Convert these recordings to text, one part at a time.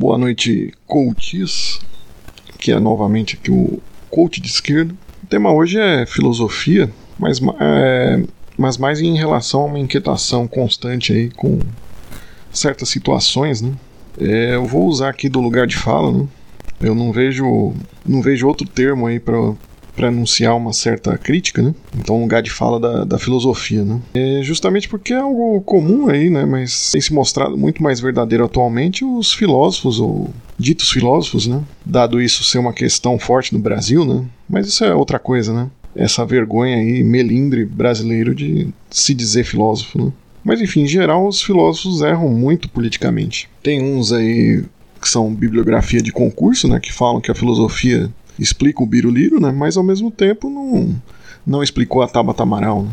Boa noite, coaches, que é novamente aqui o coach de esquerda. O tema hoje é filosofia, mas, é, mas mais em relação a uma inquietação constante aí com certas situações, né? É, eu vou usar aqui do lugar de fala, né? Eu não vejo, não vejo outro termo aí para para anunciar uma certa crítica, né? Então, lugar de fala da, da filosofia, né? É justamente porque é algo comum aí, né? Mas tem se mostrado muito mais verdadeiro atualmente os filósofos, ou ditos filósofos, né? Dado isso ser uma questão forte no Brasil, né? Mas isso é outra coisa, né? Essa vergonha aí, melindre brasileiro de se dizer filósofo, né? Mas enfim, em geral, os filósofos erram muito politicamente. Tem uns aí que são bibliografia de concurso, né, que falam que a filosofia explica o Biruliro, né, mas ao mesmo tempo não, não explicou a Tabata Amaral. Né.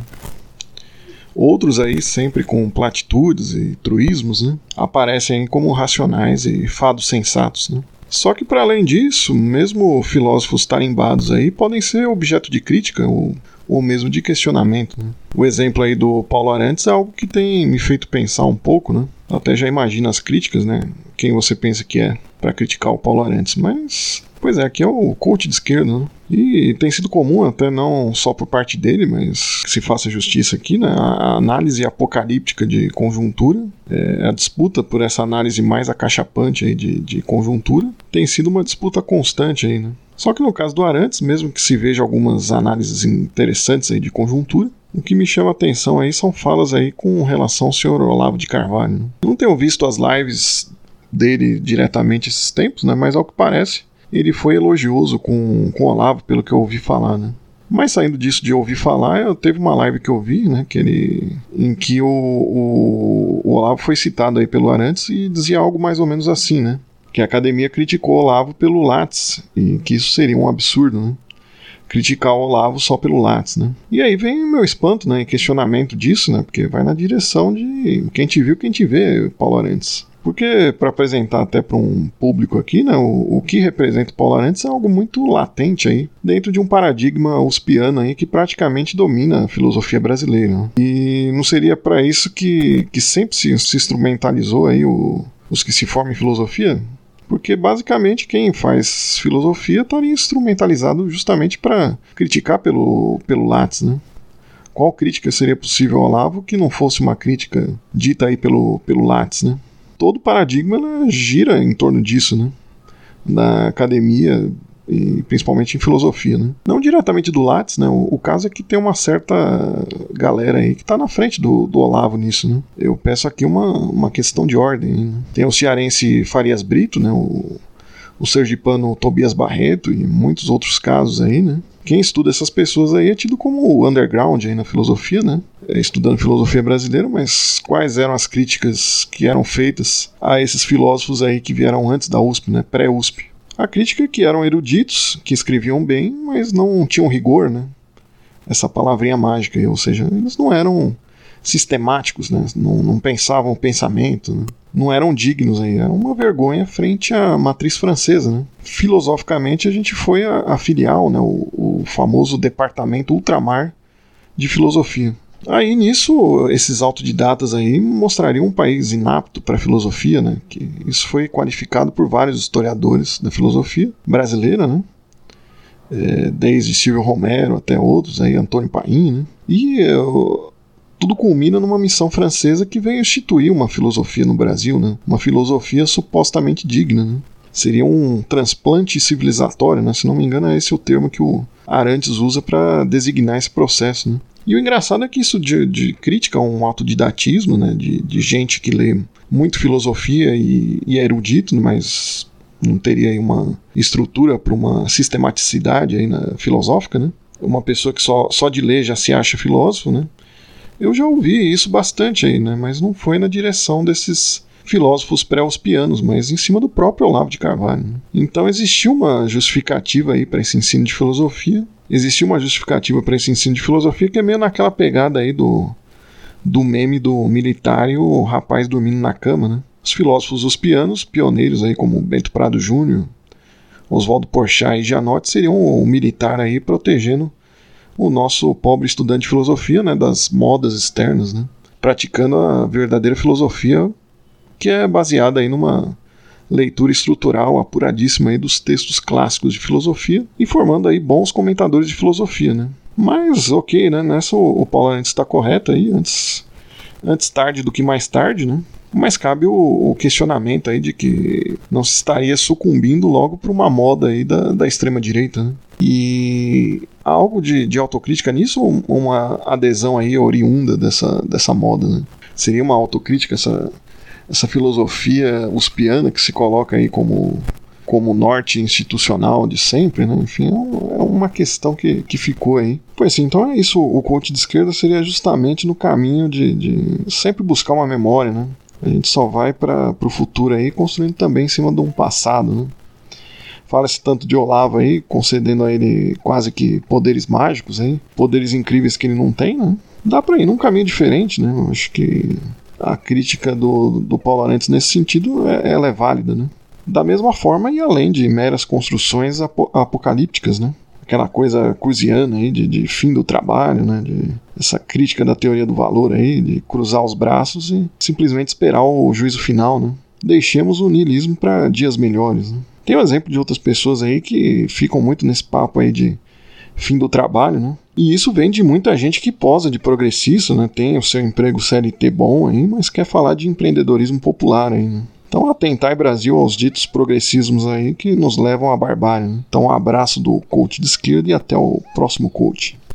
Outros aí, sempre com platitudes e truísmos, né, aparecem como racionais e fados sensatos. Né. Só que, para além disso, mesmo filósofos tarimbados aí podem ser objeto de crítica ou, ou mesmo de questionamento. Né? O exemplo aí do Paulo Arantes é algo que tem me feito pensar um pouco, né? Até já imagina as críticas, né? Quem você pensa que é para criticar o Paulo Arantes, mas Pois é, aqui é o coach de esquerda, né? E tem sido comum, até não só por parte dele, mas que se faça justiça aqui, né? A análise apocalíptica de conjuntura, é, a disputa por essa análise mais acachapante aí de, de conjuntura, tem sido uma disputa constante aí, né? Só que no caso do Arantes, mesmo que se veja algumas análises interessantes aí de conjuntura, o que me chama a atenção aí são falas aí com relação ao senhor Olavo de Carvalho. Né? Não tenho visto as lives dele diretamente esses tempos, né? Mas ao que parece, ele foi elogioso com, com o Olavo, pelo que eu ouvi falar, né? Mas saindo disso de ouvir falar, eu teve uma live que eu vi, né, que ele, em que o, o, o, Olavo foi citado aí pelo Arantes e dizia algo mais ou menos assim, né, que a academia criticou o Olavo pelo Lattes e que isso seria um absurdo, né, criticar o Olavo só pelo Lattes, né. E aí vem o meu espanto, né, e questionamento disso, né, porque vai na direção de quem te viu, quem te vê, Paulo Arantes. Porque, para apresentar até para um público aqui, né, o, o, que representa o Paulo Arantes é algo muito latente aí, dentro de um paradigma uspiano aí que praticamente domina a filosofia brasileira. E não seria para isso que, que sempre se, se instrumentalizou aí o, os que se formam em filosofia? Porque basicamente quem faz filosofia estaria instrumentalizado justamente para criticar pelo, pelo Lattes, né? Qual crítica seria possível ao Olavo que não fosse uma crítica dita aí pelo, pelo Lattes, né? Todo o paradigma gira em torno disso, né? Na academia e principalmente em filosofia, né? Não diretamente do Lattes, né? O, o, caso é que tem uma certa galera aí que está na frente do, do, Olavo nisso, né? Eu peço aqui uma, uma questão de ordem. Né? Tem o cearense Farias Brito, né? O, o sergipano Tobias Barreto e muitos outros casos aí, né? Quem estuda essas pessoas aí é tido como underground aí na filosofia, né? É, estudando filosofia brasileira, mas quais eram as críticas que eram feitas a esses filósofos aí que vieram antes da USP, né? Pré-USP. A crítica é que eram eruditos, que escreviam bem, mas não tinham rigor, né? Essa palavrinha mágica, ou seja, eles não eram sistemáticos, né? não, não pensavam o pensamento, né? não eram dignos aí, era uma vergonha frente à matriz francesa. Né? Filosoficamente, a gente foi a, a filial, né? o, o famoso departamento ultramar de filosofia. Aí nisso, esses autodidatas aí mostrariam um país inapto para a filosofia, né? Que isso foi qualificado por vários historiadores da filosofia brasileira, né? É, desde Silvio Romero até outros, aí Antônio Paim, né? E eu, tudo culmina numa missão francesa que veio instituir uma filosofia no Brasil, né? Uma filosofia supostamente digna, né? Seria um transplante civilizatório, né? Se não me engano, é esse o termo que o Arantes usa para designar esse processo, né? E o engraçado é que isso de, de crítica a um autodidatismo, né? De, de gente que lê muito filosofia e, e é erudito, mas não teria aí uma estrutura para uma sistematicidade aí na, filosófica, né? Uma pessoa que só, só de ler já se acha filósofo, né? Eu já ouvi isso bastante aí, né? Mas não foi na direção desses filósofos pré-ospianos, mas em cima do próprio Olavo de Carvalho. Né? Então existiu uma justificativa aí para esse ensino de filosofia. Existiu uma justificativa para esse ensino de filosofia que é meio naquela pegada aí do, do meme do militar e o rapaz dormindo na cama, né? Os filósofos ospianos, pioneiros aí como Bento Prado Júnior, Oswaldo Porchat e Janotti seriam o militar aí protegendo o nosso pobre estudante de filosofia, né, das modas externas, né, praticando a verdadeira filosofia que é baseada aí numa leitura estrutural apuradíssima aí dos textos clássicos de filosofia e formando aí bons comentadores de filosofia, né? Mas ok, né? Nessa o, Paulo Arantes está correto aí, antes, antes tarde do que mais tarde, né? Mas cabe o, o, questionamento aí de que não se estaria sucumbindo logo para uma moda aí da, da extrema direita, né? E há algo de, de autocrítica nisso ou uma adesão aí oriunda dessa, dessa moda, né? Seria uma autocrítica essa, essa filosofia uspiana que se coloca aí como como norte institucional de sempre, né? Enfim, é, é uma questão que, que ficou aí. Pois sim, então é isso. O coach de esquerda seria justamente no caminho de, de sempre buscar uma memória, né? A gente só vai para o futuro aí construindo também em cima de um passado, né? Fala-se tanto de Olavo aí, concedendo a ele quase que poderes mágicos aí, poderes incríveis que ele não tem, né? Dá para ir num caminho diferente, né? Eu acho que a crítica do, do Paulo Arantes nesse sentido é, ela é válida, né? Da mesma forma e além de meras construções ap apocalípticas, né? Aquela coisa cruziana aí de, de, fim do trabalho, né? De, essa crítica da teoria do valor aí, de cruzar os braços e simplesmente esperar o juízo final, né? Deixemos o niilismo para dias melhores, né? Tem um exemplo de outras pessoas aí que ficam muito nesse papo aí de fim do trabalho, né? E isso vem de muita gente que posa de progressista, né? Tem o seu emprego CLT bom aí, mas quer falar de empreendedorismo popular aí, né? Então atentai Brasil aos ditos progressismos aí que nos levam à barbárie. Né? Então um abraço do coach de esquerda e até o próximo coach.